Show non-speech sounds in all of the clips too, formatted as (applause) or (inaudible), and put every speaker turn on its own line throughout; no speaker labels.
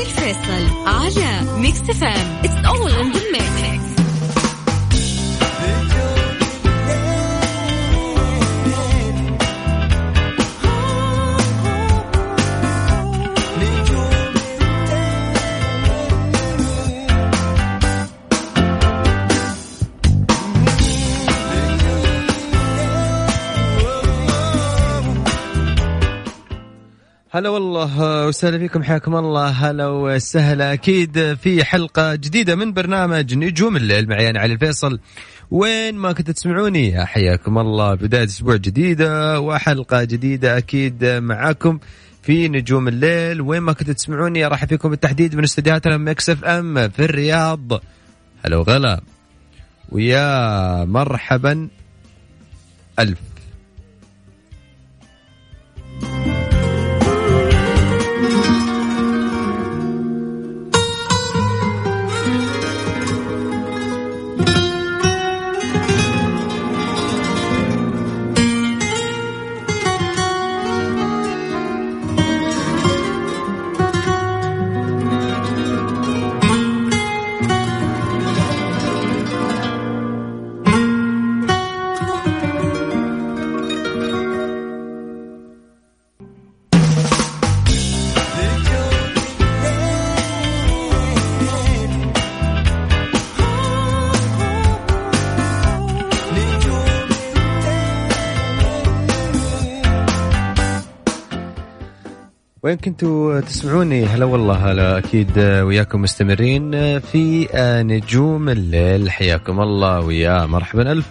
علي الفيصل على ميكس فام اتس اول ان ذا ميكس
هلا والله وسهلا فيكم حياكم الله. هلا وسهلا. أكيد في حلقة جديدة من برنامج نجوم الليل معي أنا علي الفيصل. وين ما كنتوا تسمعوني حياكم الله. بداية أسبوع جديدة وحلقة جديدة أكيد معاكم في نجوم الليل. وين ما كنتوا تسمعوني أرحب فيكم بالتحديد من استديوهاتنا Mix FM في الرياض. هلا وغلا. ويا مرحبا ألف. وين كنتوا تسمعوني؟ هلا والله هلا أكيد وياكم مستمرين في نجوم الليل. حياكم الله ويا مرحبا. ألف.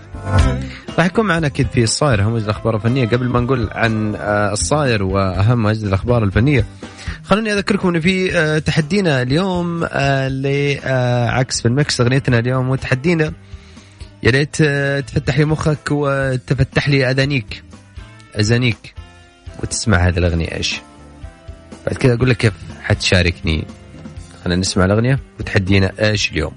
راح يكون معنا أكيد في الصاير اهم الأخبار الفنية. قبل ما نقول عن الصاير وأهم اجد الأخبار الفنية خلوني أذكركم انه في تحدينا اليوم لعكس في المكس أغنيتنا اليوم وتحدينا يا ريت تفتح لي مخك وتفتح لي أذانيك. أذانيك. وتسمع هذه الأغنية إيش؟ بعد كذا أقول لك كيف؟ حتشاركني. خلينا نسمع الأغنية وتحدينا إيش اليوم.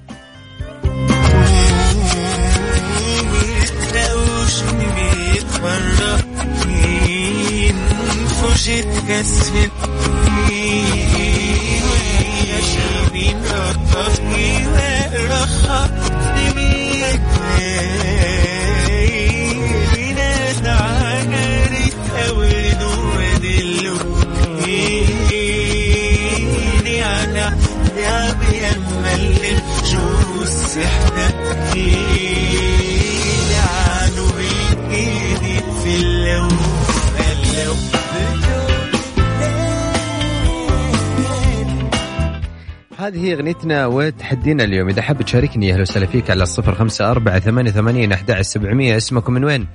هذه هي أغنيتنا وتحدينا اليوم. إذا حاب تشاركني أهلا وسهلا فيك على الصفر خمسة أربعة ثمانية ثمانين أحد سبعمية. اسمكم من وين؟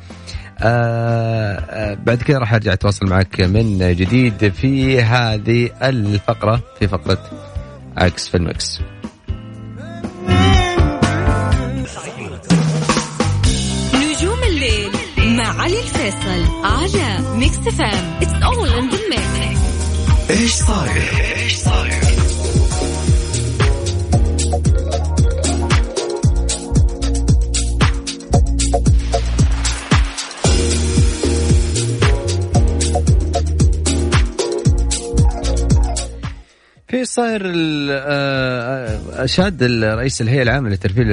آه آه بعد كذا راح أرجع أتواصل معك من جديد في هذه الفقرة في فقرة عكس في ال Mix
نجوم الليل مع علي الفيصل على Mix FM it's all in the ميكس
إيش صاير؟ إيش صاير؟
صاير اشاد رئيس الهيئة العامة لترفيه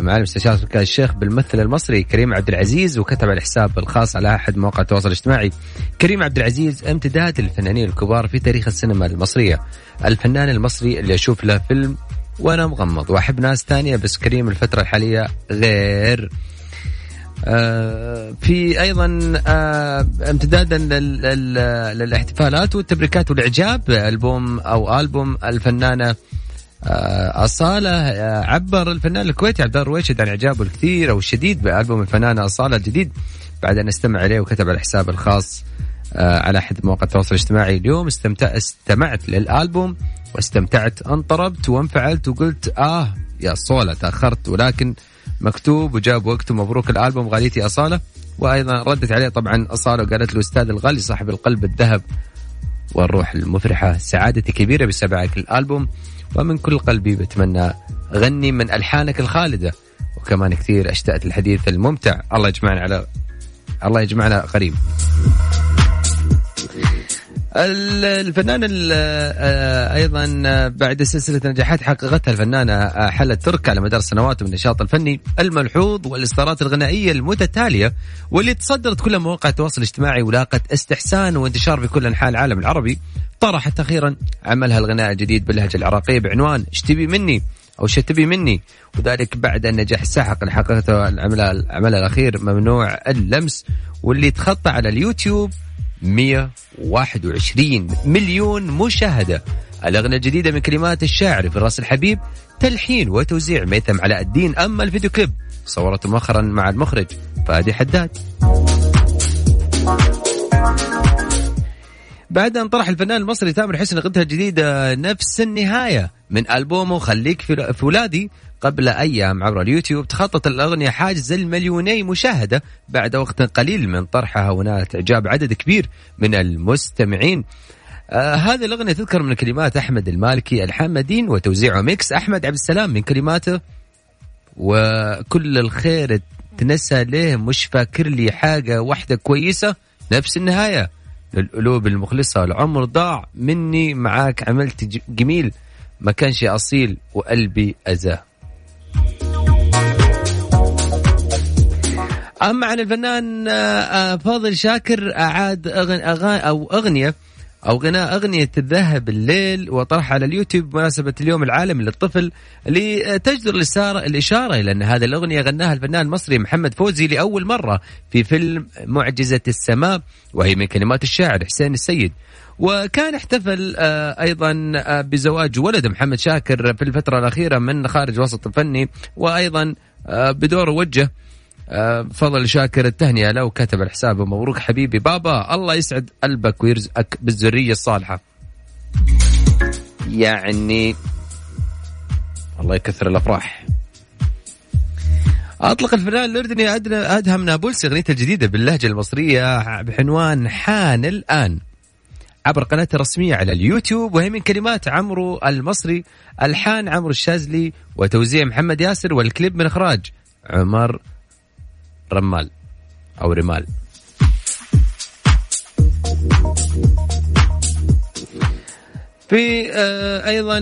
معالي المستشار الشيخ بالممثل المصري كريم عبد العزيز وكتب على الحساب الخاص على أحد مواقع التواصل الاجتماعي. كريم عبد العزيز امتداد للفنانين الكبار في تاريخ السينما المصرية. الفنان المصري اللي أشوف له فيلم وأنا مغمض واحب ناس ثانية بس كريم الفترة الحالية غير. في أيضا امتدادا للاحتفالات والتبريكات والإعجاب ألبوم أو ألبوم الفنانة أصالة عبر الفنان الكويتي عبد الله عن إعجابه الكثير أو الشديد بألبوم الفنانة أصالة الجديد. بعد أن استمع إليه وكتب على الحساب الخاص على أحد مواقع التواصل الاجتماعي اليوم استمتع استمعت للألبوم واستمتعت انطربت وانفعلت وقلت آه يا صولة تأخرت ولكن مكتوب وجاب وقته مبروك الألبوم غاليتي أصالة. وأيضا ردت عليه طبعا أصالة وقالت له أستاذ الغالي صاحب القلب الذهب والروح المفرحة سعادتي كبيرة بسماعك الألبوم. ومن كل قلبي بتمنى غني من ألحانك الخالدة. وكمان كثير أشتقت الحديث الممتع. الله يجمعنا على الله يجمعنا قريب الفنان ال- آه، أيضا بعد سلسلة نجاحات حققتها الفنانة حلا ترك على مدار سنوات من النشاط الفني الملحوظ والإصدارات الغنائية المتتالية واللي تصدرت كل مواقع التواصل الاجتماعي ولاقت استحسان وانتشار في كل أنحاء العالم العربي. طرحت أخيرا عملها الغناء الجديد باللهجة العراقية بعنوان إيش تبي مني أو إيش تبي مني وذلك بعد النجاح الساحق اللي حققته عملها الأخير ممنوع اللمس واللي تخطى على اليوتيوب 121 مليون مشاهدة. الأغنية الجديدة من كلمات الشاعر فراس الحبيب تلحين وتوزيع ميثم علاء الدين. أما الفيديو كليب صورته مؤخرا مع المخرج فادي حداد. بعد أن طرح الفنان المصري تامر حسني قطعة جديدة نفس النهاية من ألبومه خليك في ولادي قبل أيام عبر اليوتيوب تخطت الأغنية حاجز المليوني مشاهدة بعد وقت قليل من طرحها ونالت إعجاب عدد كبير من المستمعين. آه هذه الأغنية تذكر من كلمات أحمد المالكي ألحان مدين وتوزيع و mix أحمد عبد السلام من كلماته. وكل الخير تنسى ليه مش فاكر لي حاجة واحدة كويسة. نفس النهاية للقلوب المخلصة. العمر ضاع مني معاك عملت جميل. ما كانش أصيل وقلبي أذاه أما عن الفنان آه، آه، فاضل شاكر أعاد أغن أغاني أو أغنية أو غناء أغنية الذهب الليل وطرحها على اليوتيوب بمناسبة اليوم العالمي للطفل لتجدر الإشارة إلى أن هذه الأغنية غناها الفنان المصري محمد فوزي لأول مرة في فيلم معجزة السماء وهي من كلمات الشاعر حسين السيد. وكان احتفل آه، أيضا بزواج ولد محمد شاكر في الفترة الأخيرة من خارج الوسط الفني وأيضا بدور وجه فضل شاكر التهنئة له وكتب الحساب مبروك حبيبي بابا الله يسعد قلبك ويرزقك بالذرية الصالحة. يعني الله يكثر الأفراح. أطلق الفنان الأردني أدهم نابلسي أغنيته الجديدة باللهجة المصرية بعنوان حان الآن. عبر قناته الرسمية على اليوتيوب وهي من كلمات عمرو المصري ألحان عمرو الشاذلي وتوزيع محمد ياسر والكليب من إخراج عمر رمال أو رمال. في آه، أيضا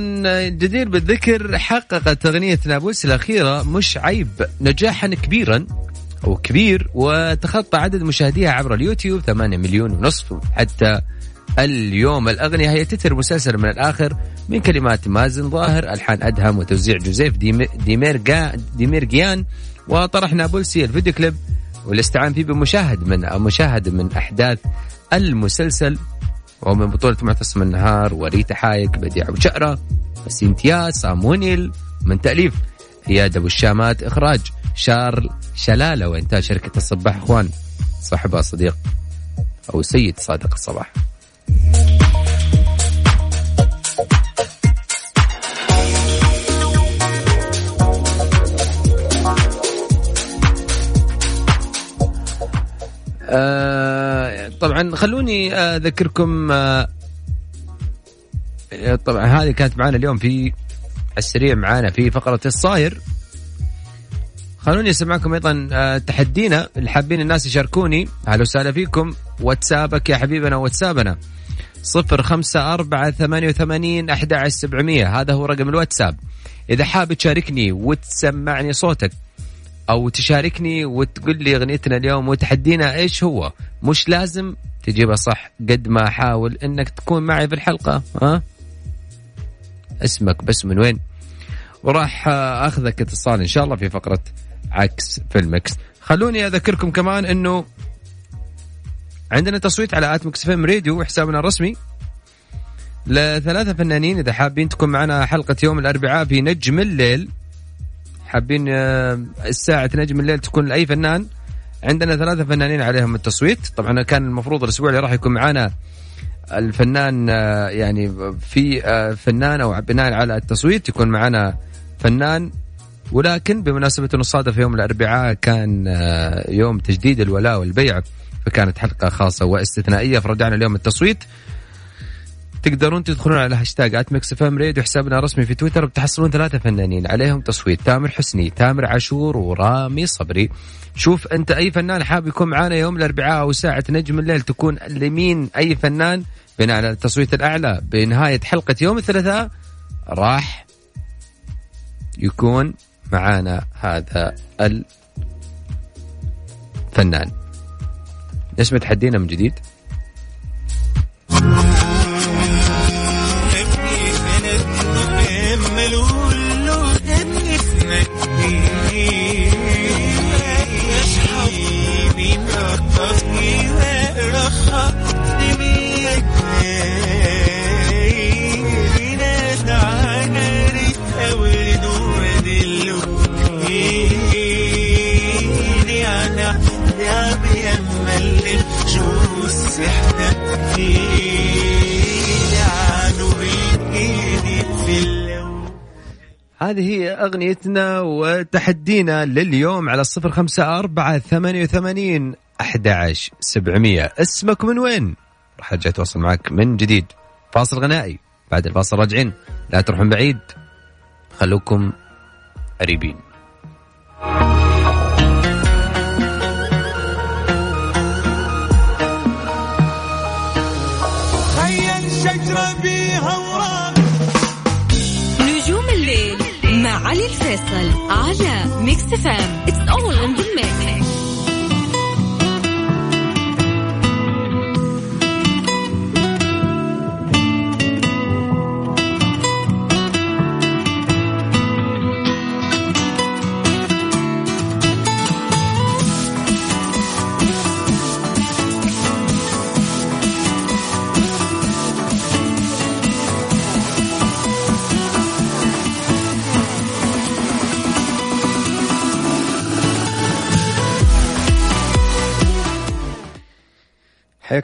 جدير بالذكر حققت أغنية نابلس الأخيرة مش عيب نجاحا كبيرا أو كبير وتخطى عدد مشاهديها عبر اليوتيوب 8 مليون ونصف. حتى اليوم الأغنية هي تتر مسلسل من الآخر من كلمات مازن ظاهر ألحان أدهم وتوزيع جوزيف ديم- ديميرجا ديميرجيان وطرح نابلسي الفيديو كليب واستعان فيه بمشاهد من مشاهد من أحداث المسلسل. ومن بطولة معتصم النهار وريتا حايك بديع أبو شقرة سينتيا صاموئيل من تأليف إياد أبو الشامات إخراج شارل شلالة وإنتاج شركة الصباح إخوان صاحبها صديق أو سيد صادق الصباح. آه طبعا خلوني أذكركم آه طبعا هذه كانت معنا اليوم في السريع معانا في فقرة الصاير. خلوني أسمعكم أيضا آه، تحدينا اللي حابين الناس يشاركوني أهلا وسهلا فيكم واتسابك يا حبيبنا واتسابنا. صفر خمسة أربعة ثمانية وثمانين أحد سبعمية هذا هو رقم الواتساب. إذا حاب تشاركني وتسمعني صوتك أو تشاركني وتقول لي أغنيتنا اليوم وتحدينا إيش هو. مش لازم تجيبها صح قد ما احاول إنك تكون معي في الحلقة ها؟ اسمك بس من وين؟ وراح أخذك اتصال إن شاء الله في فقرة عكس في ال Mix خلوني أذكركم كمان إنه عندنا تصويت على at Mix FM Radio حسابنا الرسمي. لثلاثة فنانين إذا حابين تكون معنا حلقة يوم الأربعاء في نجم الليل. حابين آه، الساعة نجم الليل تكون لأي فنان؟ عندنا ثلاثة فنانين عليهم التصويت. طبعا كان المفروض الأسبوع اللي راح يكون معنا الفنان آه، يعني في آه، فنان أو بناء على التصويت يكون معنا فنان. ولكن بمناسبة أنه صادف يوم الأربعاء كان يوم تجديد الولاء والبيعة فكانت حلقة خاصة واستثنائية. فرجعنا اليوم التصويت. تقدرون تدخلون على هاشتاج at Mix FM Radio حسابنا الرسمي في تويتر بتحصلون ثلاثة فنانين عليهم تصويت. تامر حسني تامر عاشور ورامي صبري. شوف أنت أي فنان حاب يكون معانا يوم الأربعاء أو ساعة نجم الليل تكون لمين أي فنان؟ بناء على التصويت الأعلى بنهاية حلقة يوم الثلاثاء راح يكون معانا هذا الفنان. اسم تحدينا من جديد؟ هذه هي أغنيتنا وتحدينا لليوم على الصفر خمسة أربعة ثمانية وثمانين أحد سبعمية. اسمك من وين؟ راح أرجع أتواصل معك من جديد. فاصل غنائي. بعد الفاصل راجعين. لا تروحون بعيد. خلوكم قريبين.
نجوم مع علي الفيصل على ميكس فام اتس اول ان ذا ميكس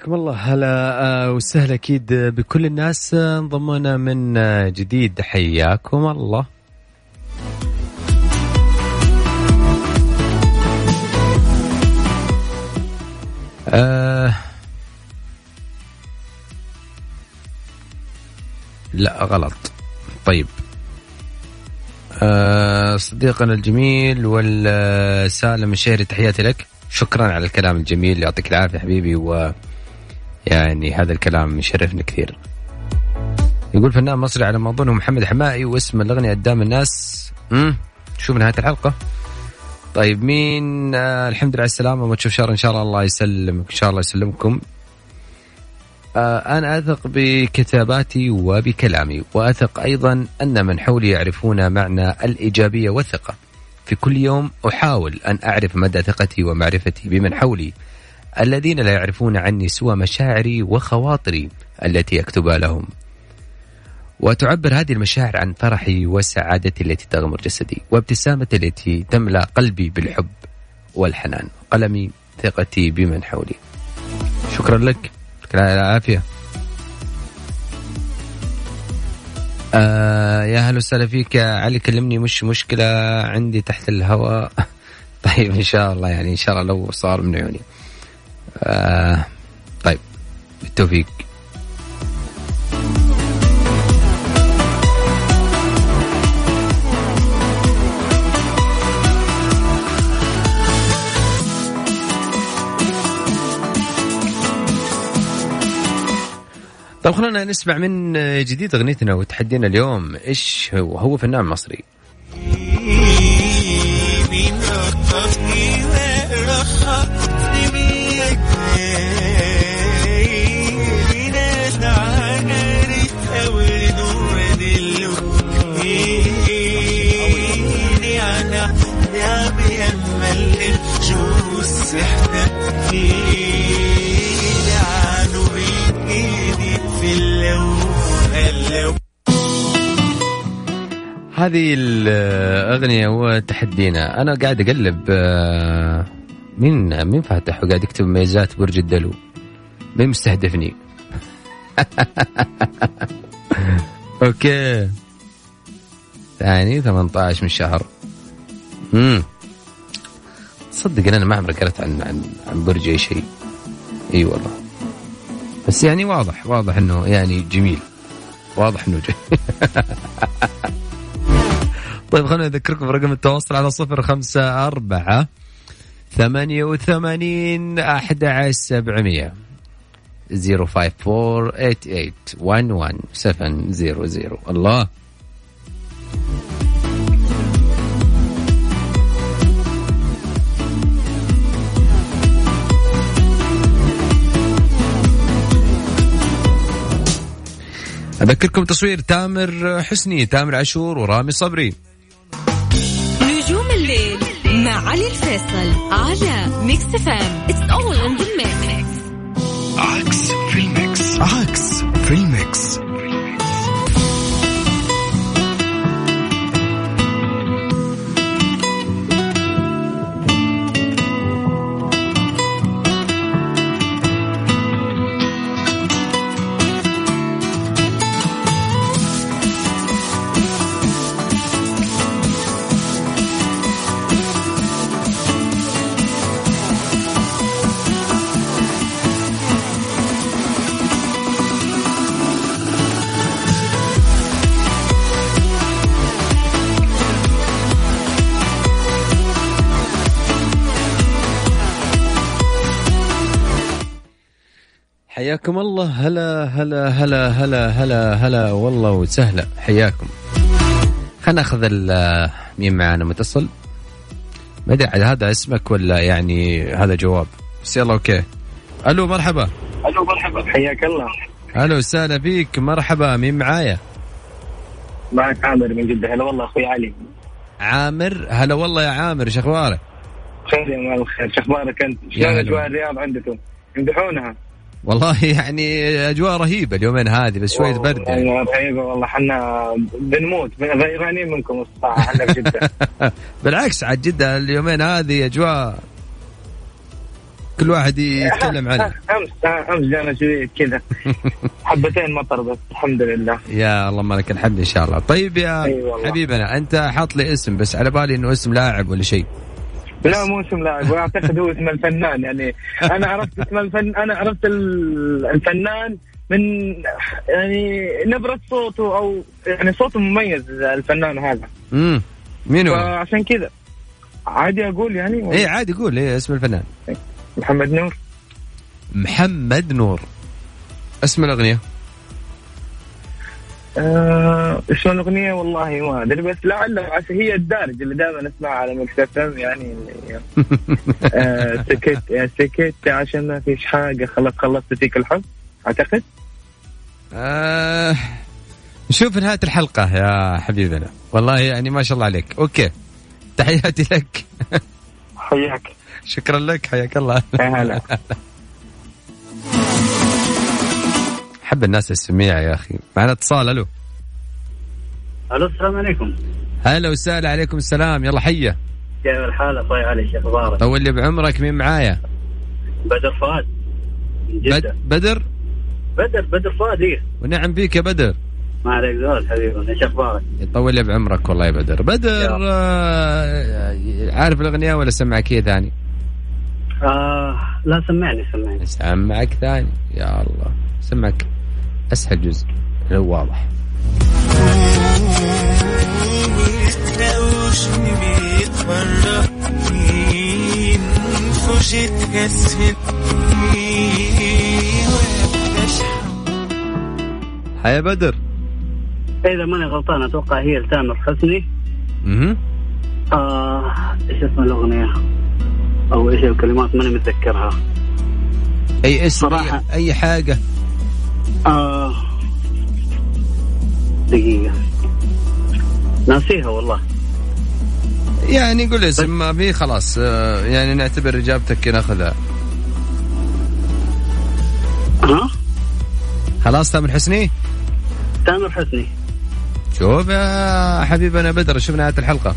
حياكم الله. هلا آه، وسهلا أكيد بكل الناس. آه، انضمونا من آه، جديد. حياكم الله. آه لا غلط. طيب. آه صديقنا الجميل والسالم الشهري تحياتي لك. شكرا على الكلام الجميل يعطيك العافية حبيبي و يعني هذا الكلام يشرفني كثير. يقول فنان مصري على ما اظنه محمد حمائي واسم الأغنية قدام الناس. امم شوف نهاية الحلقة. طيب مين؟ آه الحمد لله على السلامة. وما تشوف شر إن شاء الله الله يسلمك إن شاء الله يسلمكم. آه أنا أثق بكتاباتي وبكلامي وأثق أيضا أن من حولي يعرفون معنى الإيجابية والثقة. في كل يوم أحاول أن أعرف مدى ثقتي ومعرفتي بمن حولي. الذين لا يعرفون عني سوى مشاعري وخواطري التي أكتبها لهم. وتعبر هذه المشاعر عن فرحي وسعادتي التي تغمر جسدي وابتسامتي التي تملأ قلبي بالحب والحنان قلمي ثقتي بمن حولي. شكرا لك. يعطيك العافية. آه يا هلا وسهلا فيك. يا علي كلمني مش مشكلة عندي تحت الهواء. (laughs) طيب إن شاء الله يعني إن شاء الله لو صار من عيوني. آه طيب بالتوفيق. طيب خلونا نسمع من جديد أغنيتنا وتحدينا اليوم. إيش هو؟ هو فنان مصري. هذه الأغنية وتحدينا. أنا قاعد أقلب آه، مين مين فاتح وقاعد يكتب ميزات برج الدلو؟ مين مستهدفني؟ (laughs) okay. ثاني 18 من الشهر امم صدق إن أنا ما عمري قرأت عن عن عن برج أي شيء. إي والله. بس يعني واضح واضح إنه يعني جميل. واضح إنه جميل. (laughs) طيب خلينا نذكركم برقم التواصل على صفر خمسة أربعة ثمانية وثمانين أحد عشر سبعمية. 054 الله. أذكركم تصويت تامر حسني تامر عاشور ورامي صبري.
نجوم الليل مع علي الفيصل على Mix
FM it's all in the mix
حياكم الله. هلا هلا هلا هلا هلا هلا. والله وسهلا. حياكم. خلينا ناخذ مين معانا متصل؟ ما أدري هذا اسمك ولا يعني هذا جواب. بس يلا أوكي. ألو مرحبا.
ألو مرحبا. حياك الله.
ألو وسهلا فيك مرحبا. مين معايا؟
معك عامر من جدة. هلا والله أخوي علي.
عامر. هلا والله يا عامر. إيش أخبارك؟
خير يا مال الخير. شو أخبارك
أنت؟
شلون. أجواء الرياض عندكم؟ يمدحونها.
والله يعني أجواء رهيبة اليومين هذه بس شوية برد يعني.
والله رهيبة والله حنا بنموت غيرانين منكم الصراحه إحنا في جدة. (laughs)
بالعكس عاد جدة اليومين هذه أجواء كل واحد يتكلم عنها.
امس امس جانا شوية كذا. (laughs) حبتين مطر بس الحمد لله.
يا اللهم لك الحمد إن شاء الله. طيب يا
أي والله.
حبيبنا أنت حاط لي اسم بس على بالي إنه اسم لاعب ولا شيء.
لا مو اسم لاعب وأعتقد هو اسم الفنان. يعني أنا عرفت اسم الفن أنا عرفت ال- الفنان من يعني نبرة صوته أو يعني صوته مميز الفنان هذا.
امم مين هو؟
فعشان كذا. عادي أقول يعني؟
إيه عادي قول إيه اسم الفنان.
محمد نور.
محمد نور. اسم الأغنية.
آه، اسم الاغنيه والله ما أدري بس لعل عسى هي الدارج اللي دائما اسمعها على إم يعني (laughs) آه، سكت يا سكت عشان ما فيش حاجة خلاص خلصت فيك الحب أعتقد؟
آه نشوف نهاية الحلقة يا حبيبنا. والله يعني ما شاء الله عليك. أوكي. تحياتي لك. (laughs)
حياك.
شكرا لك حياك الله.
هلا. (laughs)
حب الناس السميع يا أخي. معنا اتصال ألو.
ألو السلام عليكم.
هلا وسهلا عليكم السلام. يلا حيه
كيف الحال؟ أخوي علي شيخ مبارك.
طول لي بعمرك مين معايا؟
بدر فؤاد
بد بدر؟
بدر بدر فؤاد إيه.
ونعم بيك يا بدر.
ما عليك زول حبيبي إيش أخبارك؟
يطول لي بعمرك والله يا بدر. بدر آه عارف الأغنية ولا سمعك هي ثاني؟
آه لا سمعني سمعني.
سمعك ثاني. يا الله. سمعك. أسهل جزء. لو واضح. هيا بدر.
إذا ماني غلطان أتوقع هي لتامر حسني. أها إيش اسم الأغنية؟ أو إيش الكلمات؟ ماني متذكرها.
أي اسم
صراحة.
أي حاجة.
آه. دقيقة. ناسيها والله.
يعني قول اسم ما في خلاص آه، يعني نعتبر إجابتك ناخذها.
ها؟
خلاص تامر حسني؟
تامر حسني.
شوف يا حبيبنا بدر شوف نهايه الحلقة.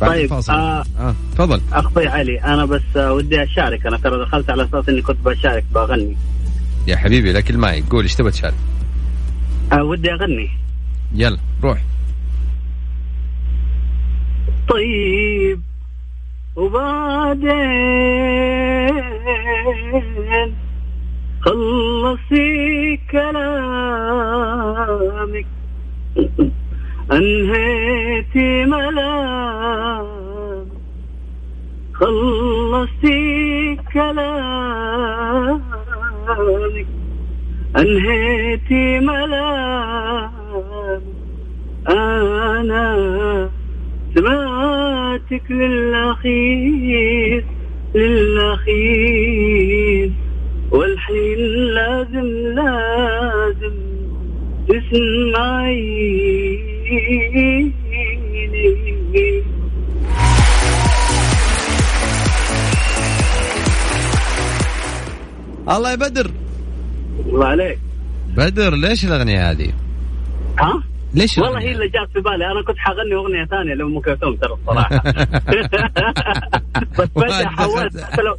بعد
طيب،
الفاصل.
آه.
آه تفضل.
أخوي علي أنا بس آه، ودي أشارك. أنا ترى دخلت على أساس إني كنت بشارك بغني.
يا حبيبي لك المايك قول إيش تبغى تشارك؟
آه ودي أغني.
يلا روح.
طيب وبعدين خلصي كلامك. أنهيتي ملامك. خلصي كلامك. أنهيتي ملام أنا سمعتك للأخير للأخير. والحين لازم لازم تسمعيني
الله يا بدر
الله عليك
بدر ليش الأغنية هذه؟
ها؟
ليش
والله هي؟ اللي جات في بالي أنا كنت حغني أغنية ثانية لأم كلثوم ترى الصراحة (laughs) بس فجاه حولت حتى لو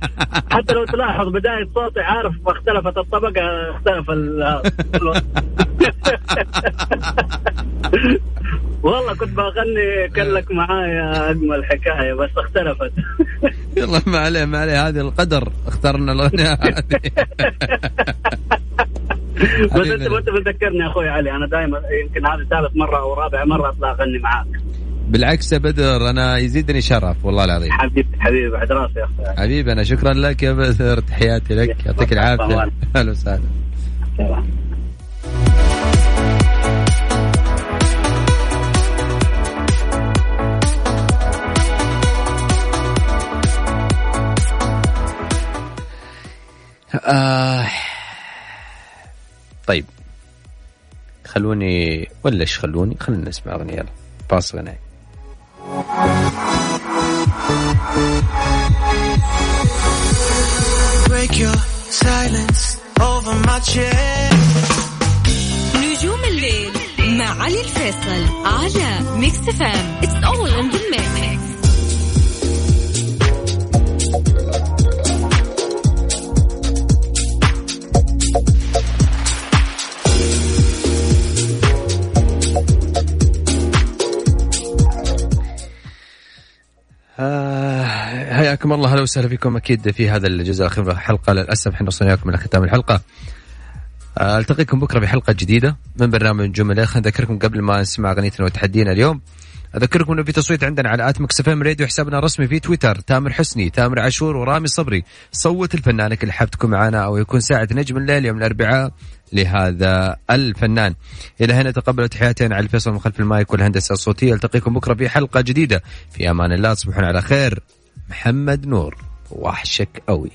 حتى لو تلاحظ بداية صوتي عارف اختلفت الطبقة اختلف ال (laughs) والله كنت بغني كان لك معايا أجمل حكايه بس اختلفت. (laughs)
يلا ما عليه ما عليه. هذه القدر اخترنا الاغنيه (laughs) هذه.
بس أنت انت بتذكرني يا أخوي علي أنا دائما يمكن هذه ثالث مرة أو رابع مرة أطلع أغني معاك.
بالعكس يا بدر أنا يزيدني شرف والله العظيم.
حبيبي حبيبي بعد راسي يا أخوي.
حبيبي أنا شكرا لك يا بدر. تحياتي لك يعطيك العافية. (laughs) أهلا وسهلا. آه. طيب. خلوني ولا إيش خلوني. خلينا نسمع أغنية. يلا. باص غنائي.
Break your silence over my chest.
نجوم الليل مع علي الفيصل على ميكس فام اتس اول ان ذا ميكس
حياكم الله. أهلا وسهلا فيكم أكيد في هذا الجزء الأخير من الحلقة. للأسف إحنا وصلنا لكم إلى ختام الحلقة. آه، ألتقيكم بكرة بحلقه جديدة من برنامج الليل خلينا نذكركم قبل ما نسمع اغنيتنا وتحدينا اليوم. أذكركم إنه في تصويت عندنا على at Mix FM Radio حسابنا الرسمي في تويتر تامر حسني تامر عاشور ورامي صبري. صوت لفنانك اللي حاب تكون معنا أو يكون ساعة نجم الليل يوم الأربعاء لهذا الفنان. إلى هنا تقبلوا تحياتي أنا علي الفيصل من خلف المايك والهندسة الصوتية. ألتقيكم بكرة في حلقة جديدة. في أمان الله. تصبحون على خير. محمد نور وحشك قوي.